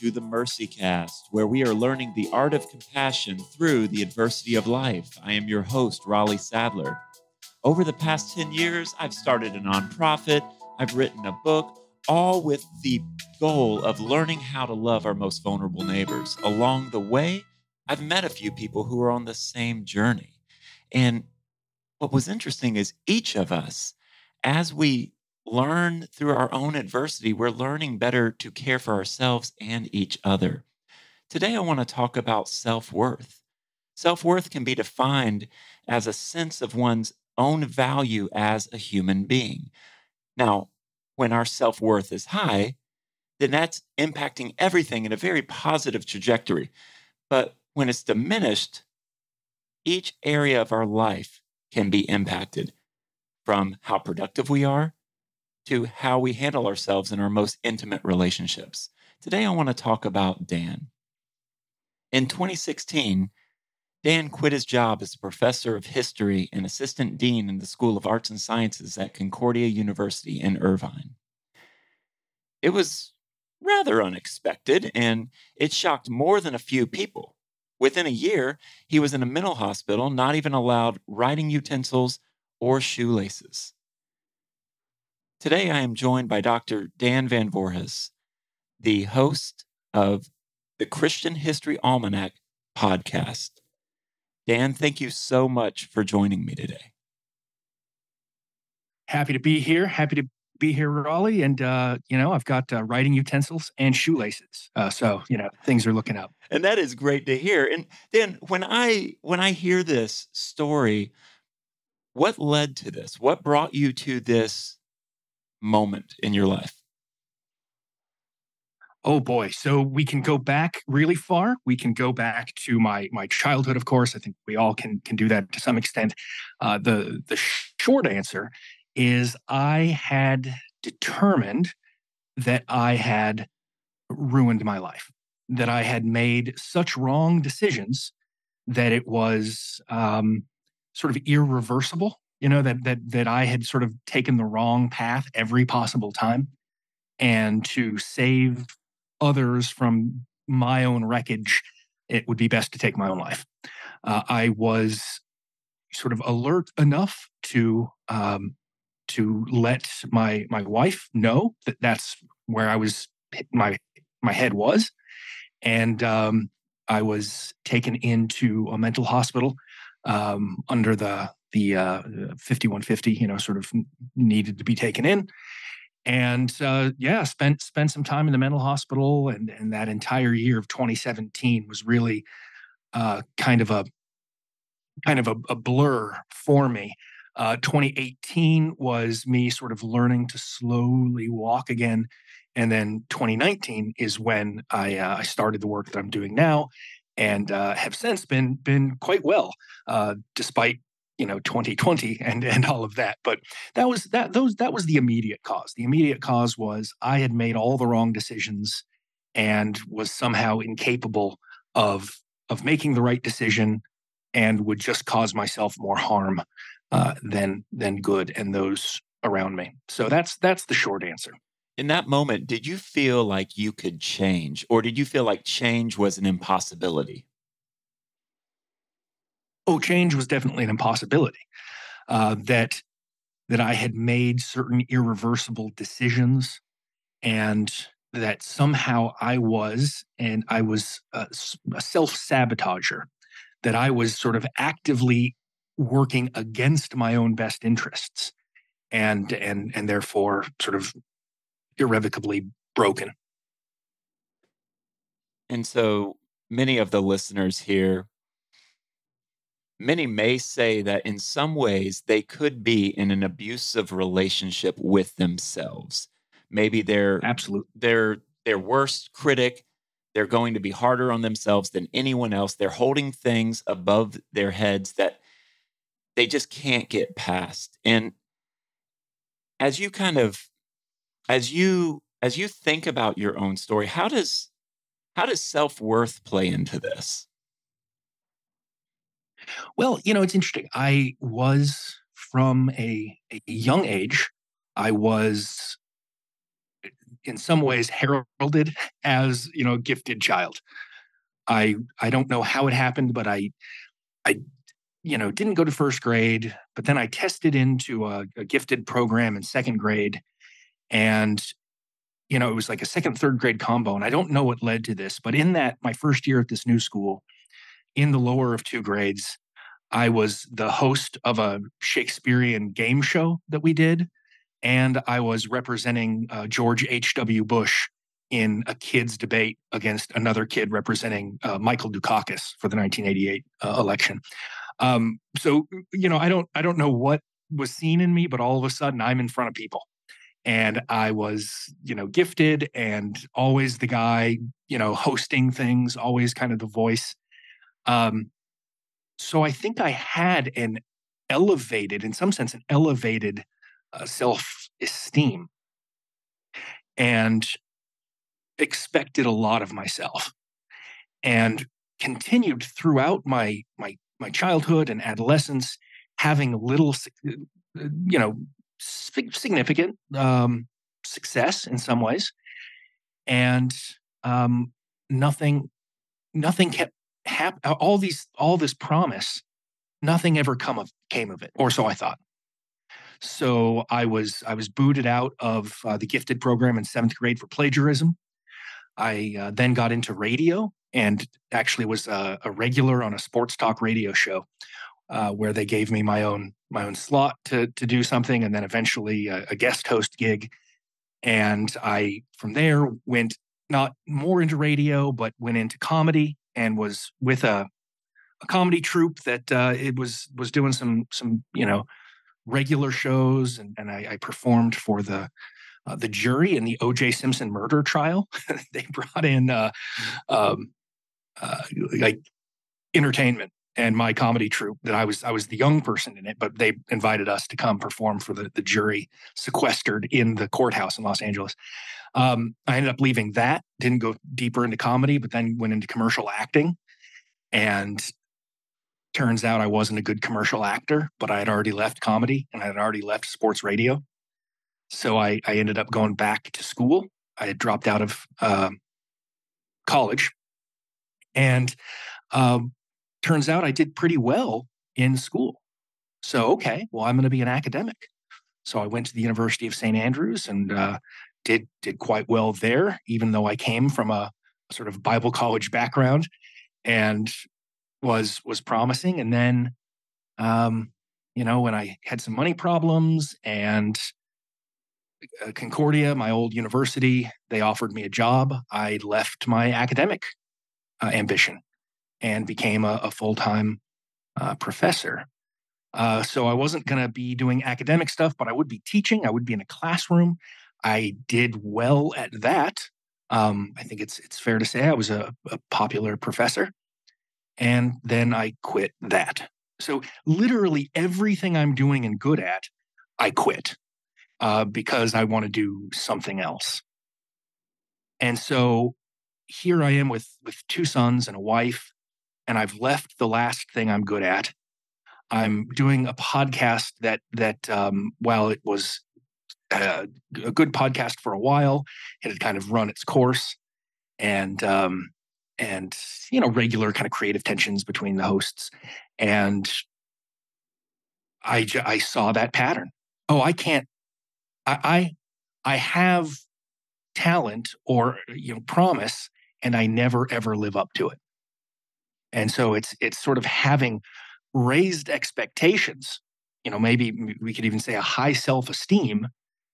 To the Mercy Cast, where we are learning the art of compassion through the adversity of life. I am your host, Raleigh Sadler. Over the past 10 years, I've started a nonprofit, I've written a book, all with the goal of learning how to love our most vulnerable neighbors. Along the way, I've met a few people who are on the same journey. And what was interesting is each of us, as we learn through our own adversity, we're learning better to care for ourselves and each other. Today, I want to talk about self worth. Self worth can be defined as a sense of one's own value as a human being. Now, when our self worth is high, then that's impacting everything in a very positive trajectory. But when it's diminished, each area of our life can be impacted from how productive we are to how we handle ourselves in our most intimate relationships. Today, I want to talk about Dan. In 2016, Dan quit his job as a professor of history and assistant dean in the School of Arts and Sciences at Concordia University in Irvine. It was rather unexpected, and it shocked more than a few people. Within a year, he was in a mental hospital, not even allowed writing utensils or shoelaces. Today, I am joined by Dr. Dan Van Voorhis, the host of the Christian History Almanac podcast. Dan, thank you so much for joining me today. Happy to be here. Happy to be here, Raleigh. And, uh, you know, I've got uh, writing utensils and shoelaces. Uh, so, you know, things are looking up. And that is great to hear. And then when I when I hear this story, what led to this? What brought you to this moment in your life? Oh boy. So we can go back really far. We can go back to my my childhood, of course. I think we all can can do that to some extent. Uh, the the short answer is I had determined that I had ruined my life, that I had made such wrong decisions that it was um, sort of irreversible you know that that that I had sort of taken the wrong path every possible time. And to save others from my own wreckage it would be best to take my own life. Uh, I was sort of alert enough to um, to let my my wife know that that's where I was my my head was. And um, I was taken into a mental hospital um, under the the uh, 5150, you know, sort of needed to be taken in. And uh, yeah, spent spent some time in the mental hospital, and and that entire year of 2017 was really uh, kind of a kind of a, a blur for me. Uh, 2018 was me sort of learning to slowly walk again, and then 2019 is when I uh, I started the work that I'm doing now, and uh, have since been been quite well, uh, despite you know 2020 and and all of that but that was that those that was the immediate cause. The immediate cause was i had made all the wrong decisions and was somehow incapable of of making the right decision and would just cause myself more harm uh, than than good and those around me. So that's that's the short answer. In that moment did you feel like you could change or did you feel like change was an impossibility oh, change was definitely an impossibility. Uh, that that I had made certain irreversible decisions, and that somehow I was, and I was a, a self sabotager. That I was sort of actively working against my own best interests, and and and therefore sort of irrevocably broken. And so many of the listeners here many may say that in some ways they could be in an abusive relationship with themselves. Maybe they're absolute they're their worst critic. They're going to be harder on themselves than anyone else. They're holding things above their heads that they just can't get past. And as you kind of as you as you think about your own story, how does how does self-worth play into this? Well, you know, it's interesting. I was from a, a young age, I was in some ways heralded as you know a gifted child. I I don't know how it happened, but I I you know didn't go to first grade, but then I tested into a, a gifted program in second grade, and you know it was like a second third grade combo, and I don't know what led to this, but in that my first year at this new school, in the lower of two grades, I was the host of a Shakespearean game show that we did and I was representing uh, George H.W. Bush in a kids' debate against another kid representing uh, Michael Dukakis for the 1988 uh, election. Um, so you know, I don't I don't know what was seen in me, but all of a sudden I'm in front of people, and I was you know gifted and always the guy you know hosting things, always kind of the voice. Um, so I think I had an elevated, in some sense, an elevated uh, self esteem and expected a lot of myself. And continued throughout my my my childhood and adolescence having little uh, you know significant um, success in some ways. And um, nothing nothing kept hap- all these all this promise nothing ever come of came of it or so i thought so I was I was booted out of uh, the gifted program in seventh grade for plagiarism. I uh, then got into radio and actually was a, a, regular on a sports talk radio show uh, where they gave me my own my own slot to to do something, and then eventually a, a guest host gig. And I from there went not more into radio, but went into comedy and was with a a comedy troupe that uh, it was was doing some some you know regular shows, and, and I, I performed for the uh, the jury in the O.J. Simpson murder trial. they brought in uh, um, uh, like entertainment and my comedy troupe that I was I was the young person in it, but they invited us to come perform for the the jury sequestered in the courthouse in Los Angeles. Um, I ended up leaving that, didn't go deeper into comedy, but then went into commercial acting, and Turns out I wasn't a good commercial actor, but I had already left comedy and I had already left sports radio. So I, I ended up going back to school. I had dropped out of um, college. And um, turns out I did pretty well in school. So, okay, well, I'm going to be an academic. So I went to the University of St. Andrews and uh, did did quite well there, even though I came from a sort of Bible college background and was was promising. And then um you know when i had some money problems and uh, concordia my old university they offered me a job i left my academic uh, ambition and became a, a full-time uh, professor. Uh, so i wasn't going to be doing academic stuff but i would be teaching i would be in a classroom i did well at that um, i think it's it's fair to say i was a, a popular professor and then I quit that. So literally everything I'm doing and good at, I quit uh, because I want to do something else. And so here I am with with two sons and a wife, and I've left the last thing I'm good at. I'm doing a podcast that that um, while it was uh, a good podcast for a while, it had kind of run its course, and um, and you know regular kind of creative tensions between the hosts. And i i saw that pattern. Oh i can't i i, I have talent or you know promise and i never ever live up to it. And so it's it's sort of having raised expectations. You know maybe we could even say a high self-esteem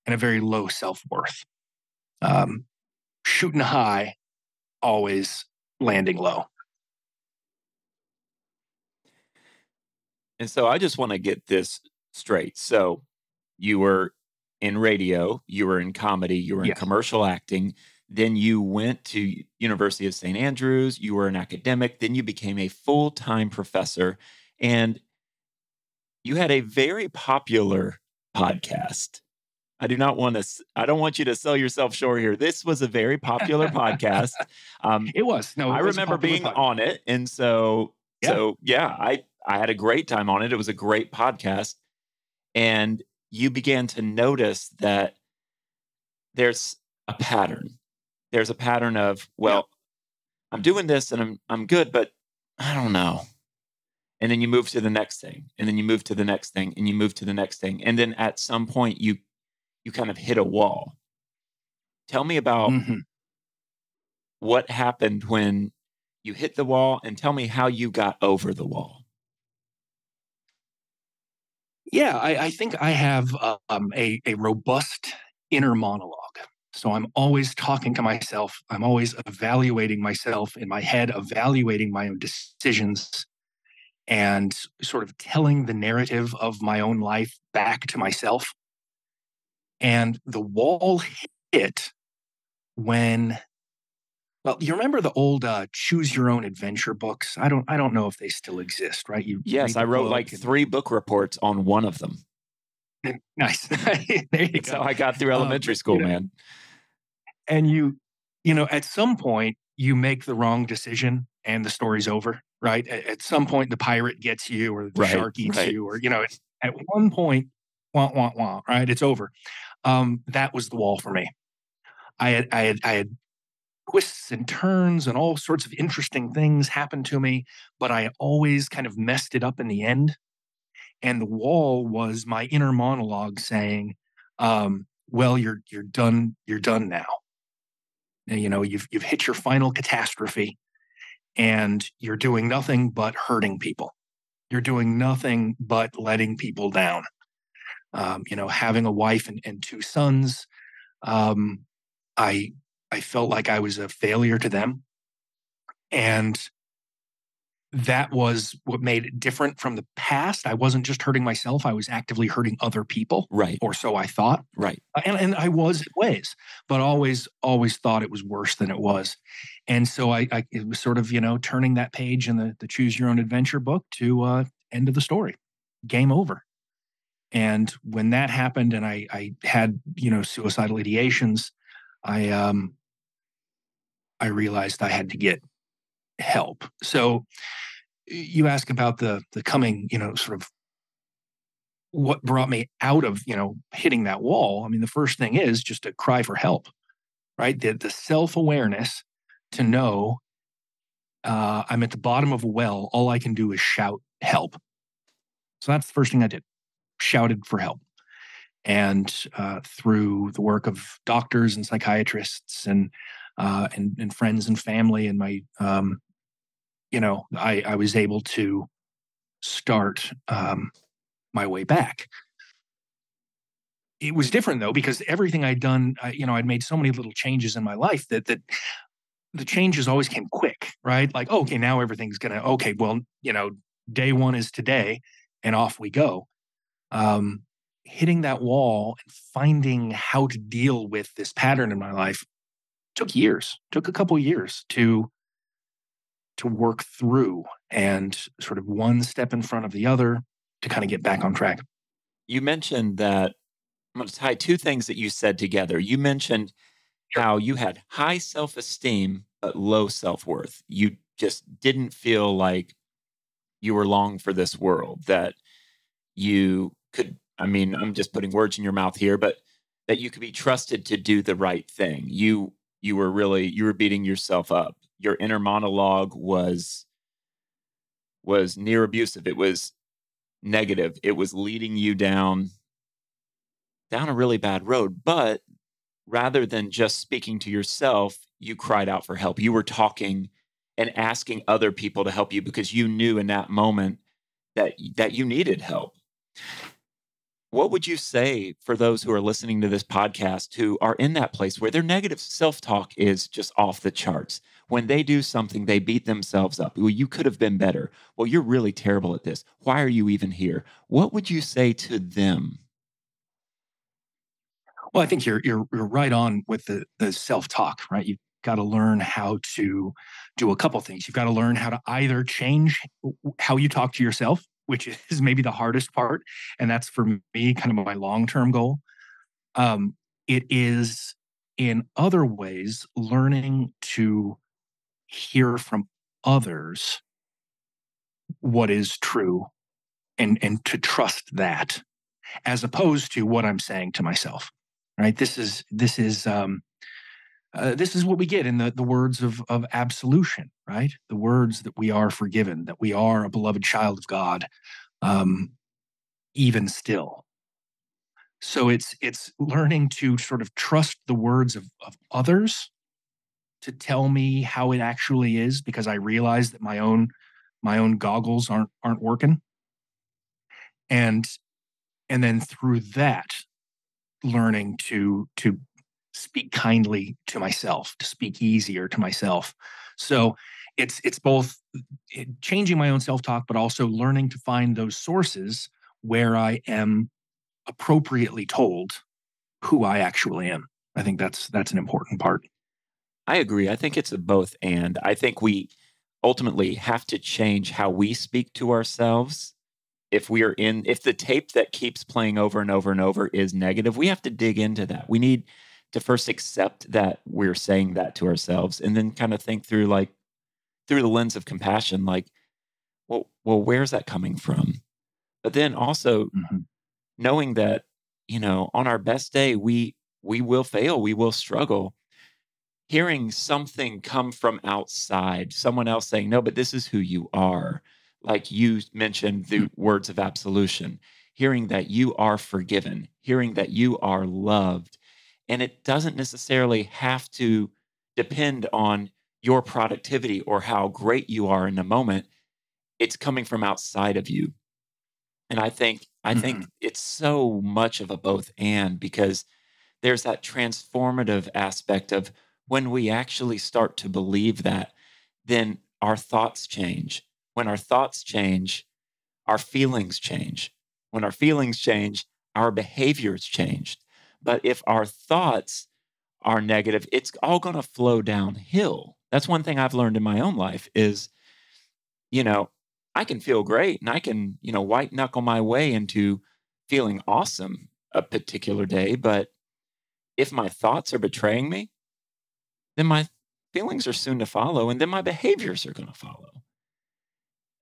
and a very low self-worth um, shooting high always landing low. And so I just want to get this straight. So you were in radio, you were in comedy, you were in yes. commercial acting, then you went to University of St. Andrews, you were an academic, then you became a full-time professor and you had a very popular podcast I do not want to. I don't want you to sell yourself short here. This was a very popular podcast. Um, it was. No, it I was remember being podcast. on it, and so yeah. so yeah, I I had a great time on it. It was a great podcast, and you began to notice that there's a pattern. There's a pattern of, well, yeah. I'm doing this and I'm I'm good, but I don't know. And then you move to the next thing, and then you move to the next thing, and you move to the next thing, and then at some point you you kind of hit a wall. Tell me about mm-hmm. what happened when you hit the wall, and tell me how you got over the wall. Yeah, I, I think I have um, a, a robust inner monologue. So I'm always talking to myself. I'm always evaluating myself in my head, evaluating my own decisions and sort of telling the narrative of my own life back to myself. And the wall hit when well, you remember the old uh, choose your own adventure books? I don't I don't know if they still exist, right? You Yes, I wrote like and... three book reports on one of them. Nice. there you That's go. how I got through um, elementary um, school, you know, man. And you, you know, at some point you make the wrong decision and the story's over, right? At, at some point the pirate gets you or the right, shark eats right. you, or you know, at one point, wah wah wah, right? It's over. Um, that was the wall for me. I had I had I had twists and turns and all sorts of interesting things happened to me, but I always kind of messed it up in the end. And the wall was my inner monologue saying, um, "Well, you're you're done. You're done now. You know, you've you've hit your final catastrophe, and you're doing nothing but hurting people. You're doing nothing but letting people down. Um, you know, having a wife and, and two sons, um, I I felt like I was a failure to them. And that was what made it different from the past. I wasn't just hurting myself, I was actively hurting other people. Right. Or so I thought. Right. Uh, and, and I was ways, but always, always thought it was worse than it was. And so I, I it was sort of, you know, turning that page in the, the choose your own adventure book to uh, end of the story, game over. And when that happened and I, I had, you know, suicidal ideations, I, um, I realized I had to get help. So you ask about the the coming, you know, sort of what brought me out of, you know, hitting that wall. I mean, the first thing is just to cry for help, right? The the self-awareness to know uh, I'm at the bottom of a well. All I can do is shout help. So that's the first thing I did. Shouted for help. And uh, through the work of doctors and psychiatrists and uh, and, and friends and family and my um, you know I, I was able to start um, my way back. It was different though because everything i'd done I, you know i'd made so many little changes in my life that that the changes always came quick right? Like okay now everything's gonna okay well you know day one is today and off we go um hitting that wall and finding how to deal with this pattern in my life took years, took a couple years to to work through and sort of one step in front of the other to kind of get back on track. You mentioned that I'm going to tie two things that you said together. You mentioned how you had high self esteem, but low self worth. You just didn't feel like you were long for this world, that you could, I mean, I'm just putting words in your mouth here, but that you could be trusted to do the right thing. You you were really you were beating yourself up. Your inner monologue was was near abusive. It was negative. It was leading you down down a really bad road. But rather than just speaking to yourself you cried out for help. You were talking and asking other people to help you because you knew in that moment that that you needed help what would you say for those who are listening to this podcast who are in that place where their negative self talk is just off the charts? When they do something, they beat themselves up. Well, you could have been better. Well, you're really terrible at this. Why are you even here? What would you say to them? Well, I think you're you're, you're right on with the the self talk, right? You've got to learn how to do a couple things. You've got to learn how to either change how you talk to yourself which is maybe the hardest part. And that's for me kind of my long term goal. Um, it is in other ways learning to hear from others what is true and and to trust that as opposed to what i'm saying to myself right this is this is um uh, this is what we get in the, the words of, of absolution, right? The words that we are forgiven, that we are a beloved child of God, um, even still. So it's it's learning to sort of trust the words of, of others to tell me how it actually is, because I realize that my own my own goggles aren't aren't working. And and then through that, learning to to speak kindly to myself, to speak easier to myself. So it's it's both eh, changing my own self-talk, but also learning to find those sources where I am appropriately told who I actually am. I think that's that's an important part. I agree. I think it's a both and. I think we ultimately have to change how we speak to ourselves. If we are in if the tape that keeps playing over and over and over is negative, we have to dig into that. We need to first accept that we're saying that to ourselves and then kind of think through like through the lens of compassion like well well where's that coming from but then also mm-hmm. knowing that you know on our best day we we will fail we will struggle hearing something come from outside someone else saying no but this is who you are like you mentioned the mm-hmm. words of absolution hearing that you are forgiven hearing that you are loved and it doesn't necessarily have to depend on your productivity or how great you are in the moment. It's coming from outside of you. And I think I mm-hmm. think it's so much of a both and because there's that transformative aspect of when we actually start to believe that, then our thoughts change. When our thoughts change, our feelings change. When our feelings change, our behaviors change. But if our thoughts are negative, it's all going to flow downhill. That's one thing I've learned in my own life is, you know, I can feel great and I can, you know, white knuckle my way into feeling awesome a particular day. But if my thoughts are betraying me, then my feelings are soon to follow and then my behaviors are going to follow.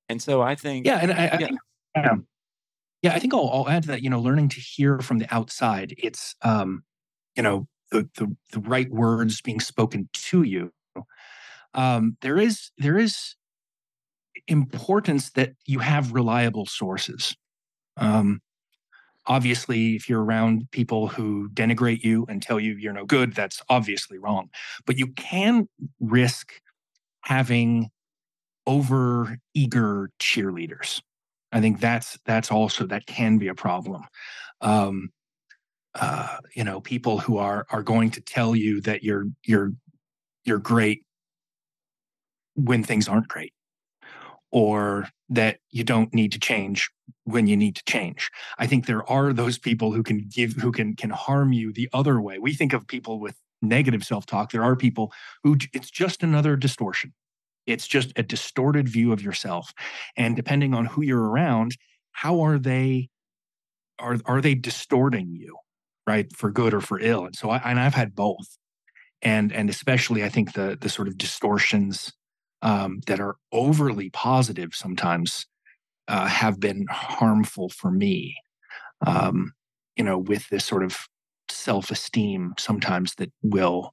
And so I think, yeah, and I, I think, yeah. Yeah, I think I'll, I'll add to that. You know, learning to hear from the outside. It's um, you know, the the, the right words being spoken to you. Um, there is there is importance that you have reliable sources. Um, obviously, if you're around people who denigrate you and tell you you're no good, that's obviously wrong. But you can risk having over eager cheerleaders I think that's that's also that can be a problem. Um, uh, you know, people who are are going to tell you that you're you're you're great when things aren't great, or that you don't need to change when you need to change. I think there are those people who can give who can can harm you the other way. We think of people with negative self-talk. There are people who it's just another distortion. It's just a distorted view of yourself. And depending on who you're around, how are they are are they distorting you, right? For good or for ill. And so I and I've had both. And and especially I think the the sort of distortions um, that are overly positive sometimes uh, have been harmful for me. Um, you know, with this sort of self-esteem sometimes that will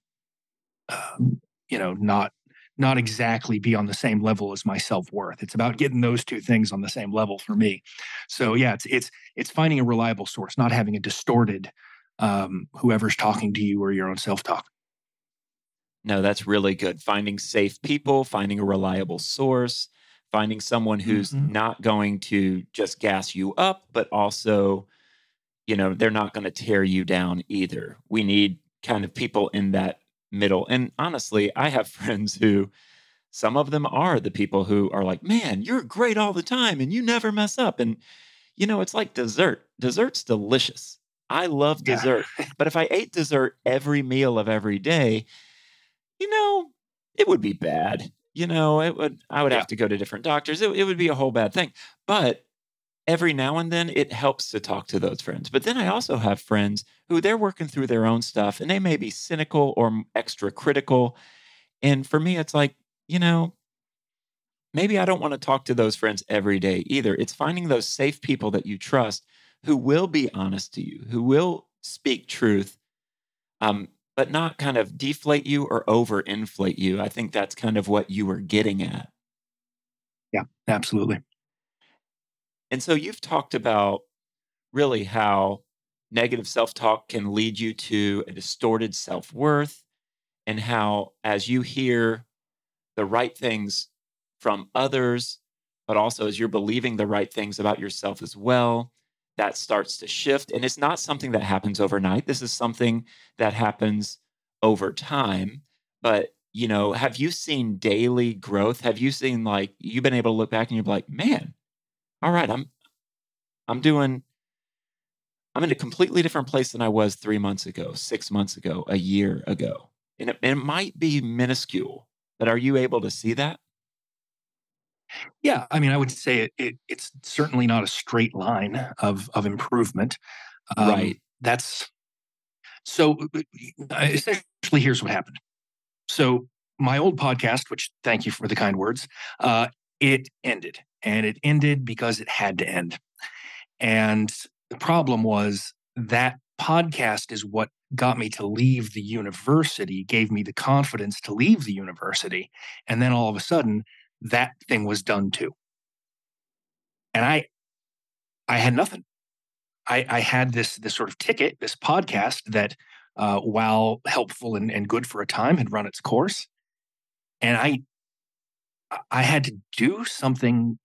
um, you know not not exactly be on the same level as my self-worth. It's about getting those two things on the same level for me. So yeah, it's it's it's finding a reliable source, not having a distorted um, whoever's talking to you or your own self-talk. No, that's really good. Finding safe people, finding a reliable source, finding someone who's mm-hmm. not going to just gas you up, but also, you know, they're not going to tear you down either. We need kind of people in that middle. And honestly, I have friends who some of them are the people who are like, man, you're great all the time and you never mess up. And, you know, it's like dessert. Dessert's delicious. I love dessert. Yeah. but if I ate dessert every meal of every day, you know, it would be bad. You know, it would I would yeah. have to go to different doctors. It, it would be a whole bad thing. But every now and then it helps to talk to those friends. But then I also have friends who they're working through their own stuff and they may be cynical or extra critical. And for me, it's like, you know, maybe I don't want to talk to those friends every day either. It's finding those safe people that you trust who will be honest to you, who will speak truth, um, but not kind of deflate you or overinflate you. I think that's kind of what you were getting at. Yeah, absolutely. And so you've talked about really how negative self talk can lead you to a distorted self worth, and how as you hear the right things from others, but also as you're believing the right things about yourself as well, that starts to shift. And it's not something that happens overnight. This is something that happens over time. But, you know, have you seen daily growth? Have you seen like you've been able to look back and you're like, man, all right, I'm I'm doing I'm in a completely different place than I was three months ago, six months ago, a year ago. And it, it might be minuscule, but are you able to see that? Yeah, I mean, I would say it, it, it's certainly not a straight line of of improvement. Um, right. That's so. Uh, essentially, here's what happened. So my old podcast, which thank you for the kind words, uh, it ended, and it ended because it had to end. And the problem was that podcast is what got me to leave the university, gave me the confidence to leave the university, and then all of a sudden that thing was done too. And I I had nothing. I, I had this this sort of ticket, this podcast that uh, while helpful and, and good for a time had run its course. And I I had to do something.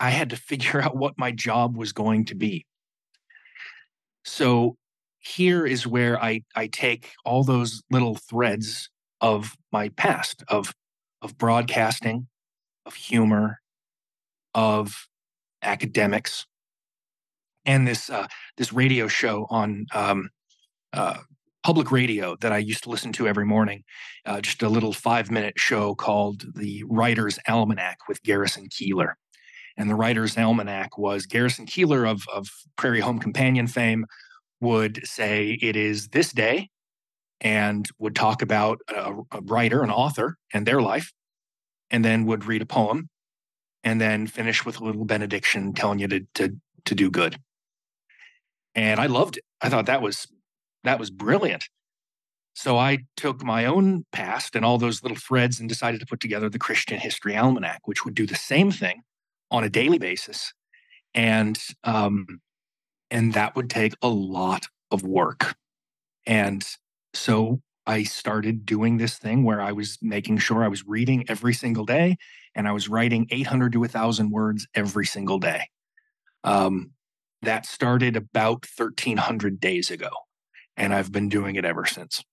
I had to figure out what my job was going to be. So here is where I, I take all those little threads of my past of of broadcasting, of humor, of academics, and this uh, this radio show on um, uh, public radio that I used to listen to every morning. Uh, just a little five minute show called the Writer's Almanac with Garrison Keillor. And the Writer's Almanac was Garrison Keillor of, of Prairie Home Companion fame would say it is this day and would talk about a, a writer, an author, and their life and then would read a poem and then finish with a little benediction telling you to to to do good. And I loved it. I thought that was that was brilliant. So I took my own past and all those little threads and decided to put together the Christian History Almanac, which would do the same thing on a daily basis, and um, and that would take a lot of work. And so I started doing this thing where I was making sure I was reading every single day and I was writing 800 to 1,000 words every single day. Um, that started about 1,300 days ago, and I've been doing it ever since.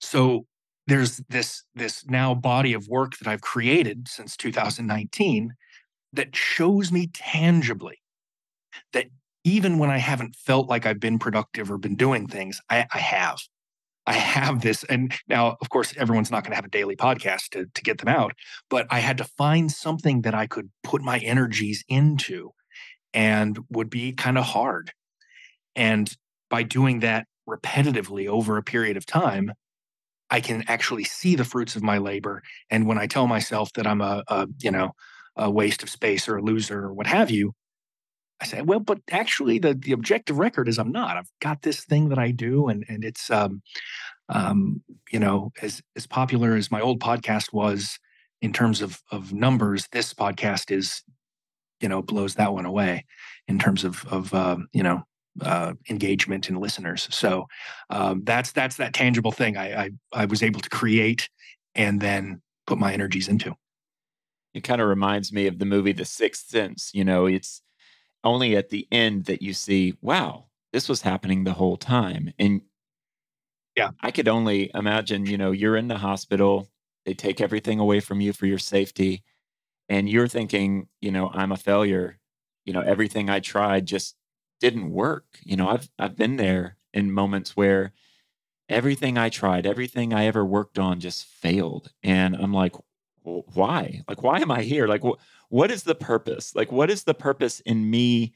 So there's this this now body of work that I've created since 2019 that shows me tangibly that even when I haven't felt like I've been productive or been doing things, I, I have. I have this. And now, of course, everyone's not going to have a daily podcast to, to get them out, but I had to find something that I could put my energies into and would be kind of hard. And by doing that repetitively over a period of time, I can actually see the fruits of my labor. And when I tell myself that I'm a, a you know, a waste of space or a loser or what have you, I say, well, but actually, the the objective record is I'm not. I've got this thing that I do, and and it's um, um, you know, as as popular as my old podcast was in terms of of numbers, this podcast is, you know, blows that one away in terms of of um, you know uh, engagement and listeners. So um, that's that's that tangible thing I, I I was able to create and then put my energies into. It kind of reminds me of the movie The Sixth Sense. You know, it's only at the end that you see, wow, this was happening the whole time. And yeah, I could only imagine, you know, you're in the hospital, they take everything away from you for your safety, and you're thinking, you know, I'm a failure. You know, everything I tried just didn't work. You know, I've I've been there in moments where everything I tried, everything I ever worked on just failed. And I'm like, why? Like, why am I here? Like, wh- what is the purpose? Like, what is the purpose in me?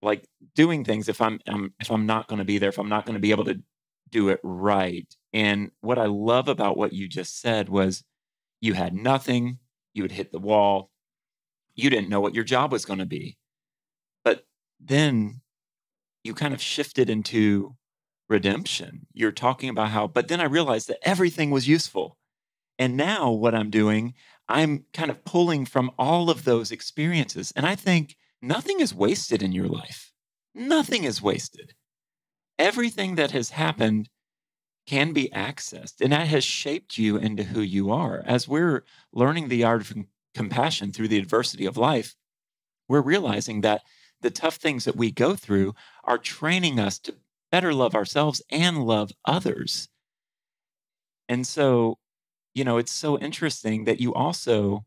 Like doing things if I'm, I'm if I'm not going to be there, if I'm not going to be able to do it right. And what I love about what you just said was you had nothing, you would hit the wall, you didn't know what your job was going to be. But then you kind of shifted into redemption. You're talking about how, but then I realized that everything was useful. And now what I'm doing, I'm kind of pulling from all of those experiences. And I think nothing is wasted in your life. Nothing is wasted. Everything that has happened can be accessed, and that has shaped you into who you are. As we're learning the art of compassion through the adversity of life, we're realizing that the tough things that we go through are training us to better love ourselves and love others. And so, you know, it's so interesting that you also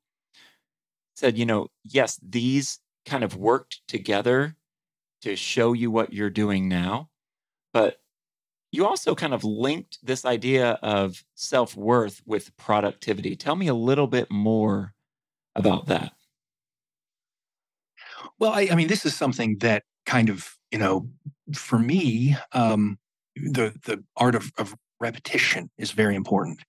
said, you know, yes, these kind of worked together to show you what you're doing now. But you also kind of linked this idea of self worth with productivity. Tell me a little bit more about that. Well, I, I mean, this is something that kind of, you know, for me, um, the the art of, of repetition is very important.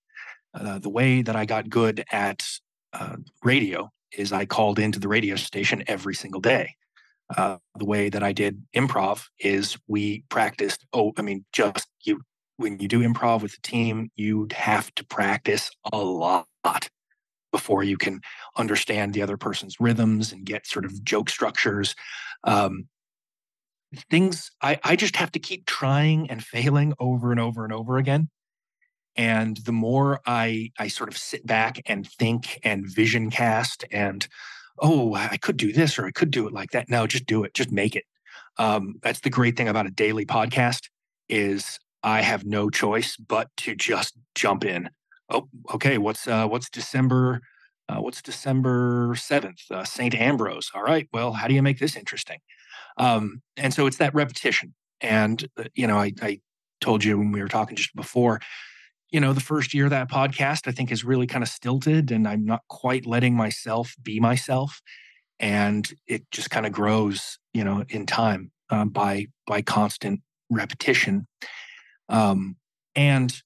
Uh, the way that I got good at uh, radio is I called into the radio station every single day. Uh, the way that I did improv is we practiced. Oh, I mean, just you when you do improv with the team, you'd have to practice a lot before you can understand the other person's rhythms and get sort of joke structures. Um, things I, I just have to keep trying and failing over and over and over again. And the more I I sort of sit back and think and vision cast and oh, I could do this or I could do it like that. No, just do it. Just make it. Um, that's the great thing about a daily podcast is I have no choice but to just jump in. Oh, okay. What's uh, what's December? Uh, what's December seventh? Uh, Saint Ambrose. All right. Well, how do you make this interesting? Um, and so it's that repetition. And uh, you know, I, I told you when we were talking just before, you know, the first year of that podcast, I think is really kind of stilted and I'm not quite letting myself be myself. And it just kind of grows, you know, in time um, by by constant repetition. Um, and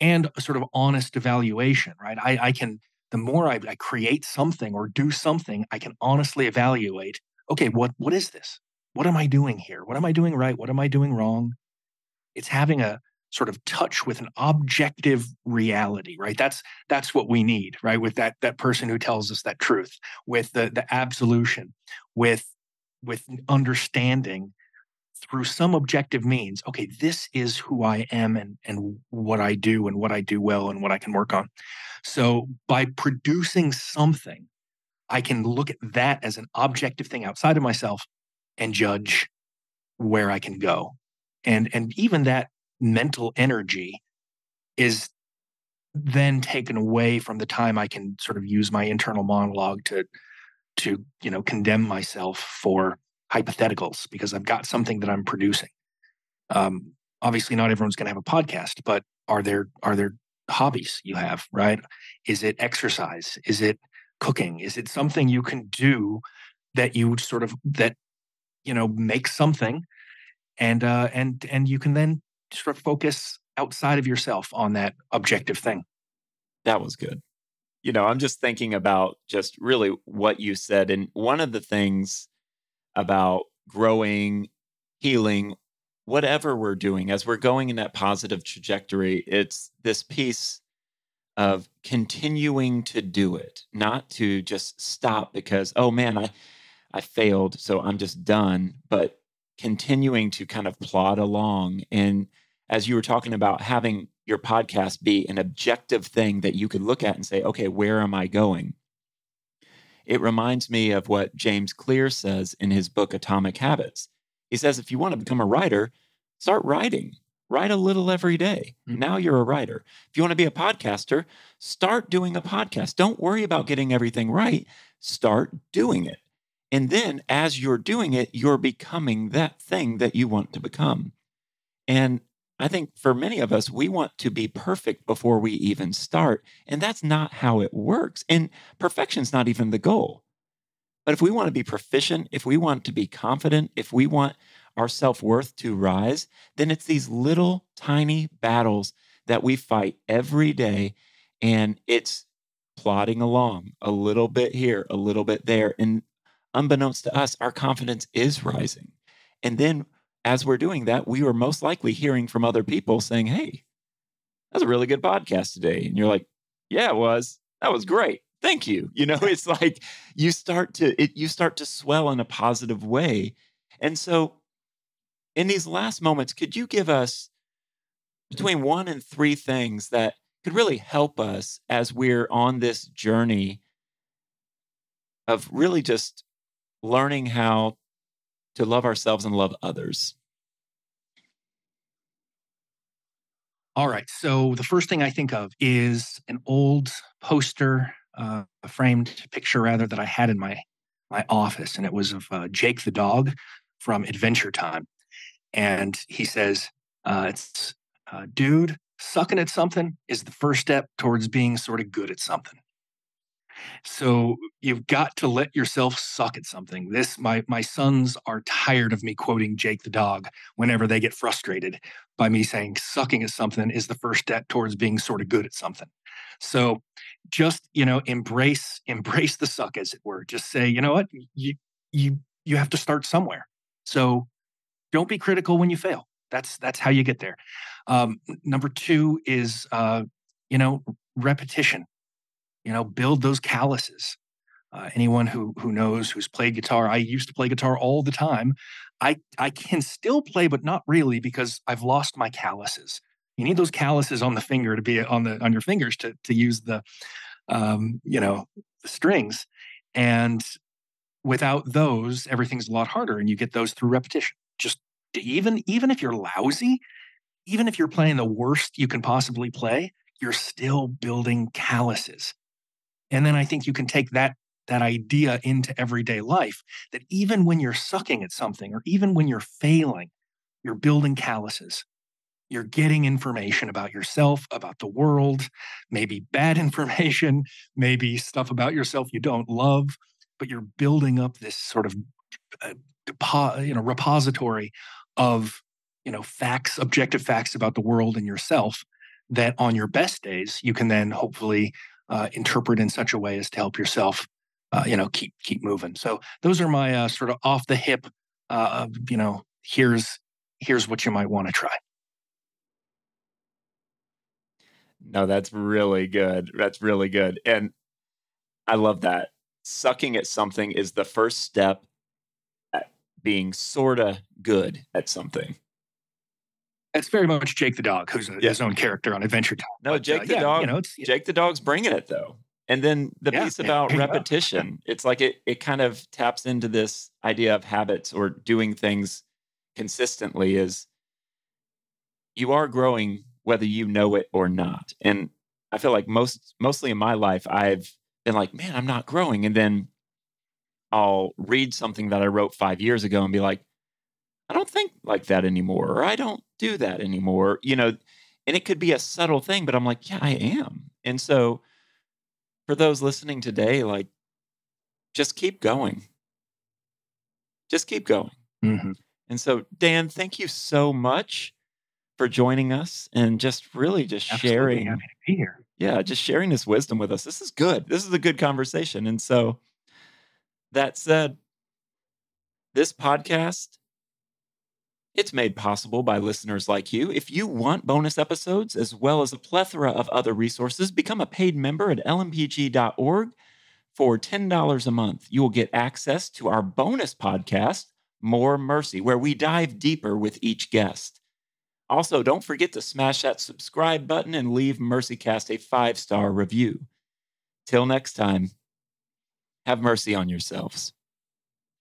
and sort of honest evaluation, right? I, I can the more I, I create something or do something, I can honestly evaluate, okay, what what is this? What am I doing here? What am I doing right? What am I doing wrong? It's having a sort of touch with an objective reality right? That's that's what we need right? With that that person who tells us that truth with the the absolution with with understanding through some objective means okay this is who i am and and what i do and what i do well and what i can work on. So by producing something i can look at that as an objective thing outside of myself and judge where i can go. And and even that mental energy is then taken away from the time I can sort of use my internal monologue to to you know condemn myself for hypotheticals because I've got something that I'm producing. Um, obviously, not everyone's going to have a podcast, but are there are there hobbies you have? Right? Is it exercise? Is it cooking? Is it something you can do that you sort of that you know make something and uh, and and you can then sort of focus outside of yourself on that objective thing. That was good. You know, I'm just thinking about just really what you said. And one of the things about growing, healing, whatever we're doing, as we're going in that positive trajectory, it's this piece of continuing to do it, not to just stop because, oh man, I, I failed, so I'm just done, but continuing to kind of plod along and as you were talking about having your podcast be an objective thing that you could look at and say, okay, where am I going? It reminds me of what James Clear says in his book, Atomic Habits. He says, if you want to become a writer, start writing. Write a little every day. Mm-hmm. Now you're a writer. If you want to be a podcaster, start doing a podcast. Don't worry about getting everything right. Start doing it. And then as you're doing it, you're becoming that thing that you want to become. And I think for many of us, we want to be perfect before we even start. And that's not how it works. And perfection's not even the goal. But if we want to be proficient, if we want to be confident, if we want our self worth to rise, then it's these little tiny battles that we fight every day. And it's plodding along a little bit here, a little bit there. And unbeknownst to us, our confidence is rising. And then as we're doing that, we were most likely hearing from other people saying, Hey, that's a really good podcast today. And you're like, Yeah, it was. That was great. Thank you. You know, it's like you start to it, you start to swell in a positive way. And so in these last moments, could you give us between one and three things that could really help us as we're on this journey of really just learning how to love ourselves and love others? All right. So the first thing I think of is an old poster, uh, a framed picture rather, that I had in my my office, and it was of uh, Jake the dog from Adventure Time, and he says, uh, "It's uh, dude, sucking at something is the first step towards being sort of good at something." So you've got to let yourself suck at something. This my my sons are tired of me quoting Jake the dog whenever they get frustrated by me saying sucking at something is the first step towards being sort of good at something. So just, you know, embrace embrace the suck as it were. Just say, you know what? You you you have to start somewhere. So don't be critical when you fail. That's that's how you get there. Um, number two is uh, you know repetition you know build those calluses. Uh, anyone who who knows who's played guitar i used to play guitar all the time. I i can still play but not really because i've lost my calluses. You need those calluses on the finger to be on the on your fingers to to use the um you know the strings. And without those everything's a lot harder and you get those through repetition. Just even even if you're lousy even if you're playing the worst you can possibly play you're still building calluses and then I think you can take that that idea into everyday life that even when you're sucking at something or even when you're failing, you're building calluses. You're getting information about yourself, about the world, maybe bad information, maybe stuff about yourself you don't love, but you're building up this sort of uh, you know repository of you know facts, objective facts about the world and yourself that on your best days you can then hopefully uh, interpret in such a way as to help yourself, uh, you know, keep keep moving. So those are my uh, sort of off the hip, uh, you know, here's here's what you might want to try. No, that's really good. That's really good, and I love that. Sucking at something is the first step at being sorta good at something. It's very much Jake the dog, who's a, yeah. his own character on Adventure Time. No, but, Jake uh, the yeah, dog. You know, it's, Jake the dog's bringing it though. And then the yeah, piece about repetition, it's like it it kind of taps into this idea of habits or doing things consistently. Is you are growing whether you know it or not. And I feel like most mostly in my life, I've been like, man, I'm not growing, and then I'll read something that I wrote five years ago and be like, I don't think like that anymore, or I don't do that anymore, you know. And it could be a subtle thing, but I'm like, yeah, I am. And so for those listening today, like, just keep going. Just keep going. Mm-hmm. And so, Dan, thank you so much for joining us and just really just Absolutely sharing. Happy to be here. Yeah, just sharing this wisdom with us. This is good. This is a good conversation. And so, that said, this podcast it's made possible by listeners like you. If you want bonus episodes as well as a plethora of other resources, become a paid member at lmpg.org. For $10 a month, you will get access to our bonus podcast, More Mercy, where we dive deeper with each guest. Also, don't forget to smash that subscribe button and leave MercyCast a five star review. Till next time, have mercy on yourselves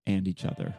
and each other.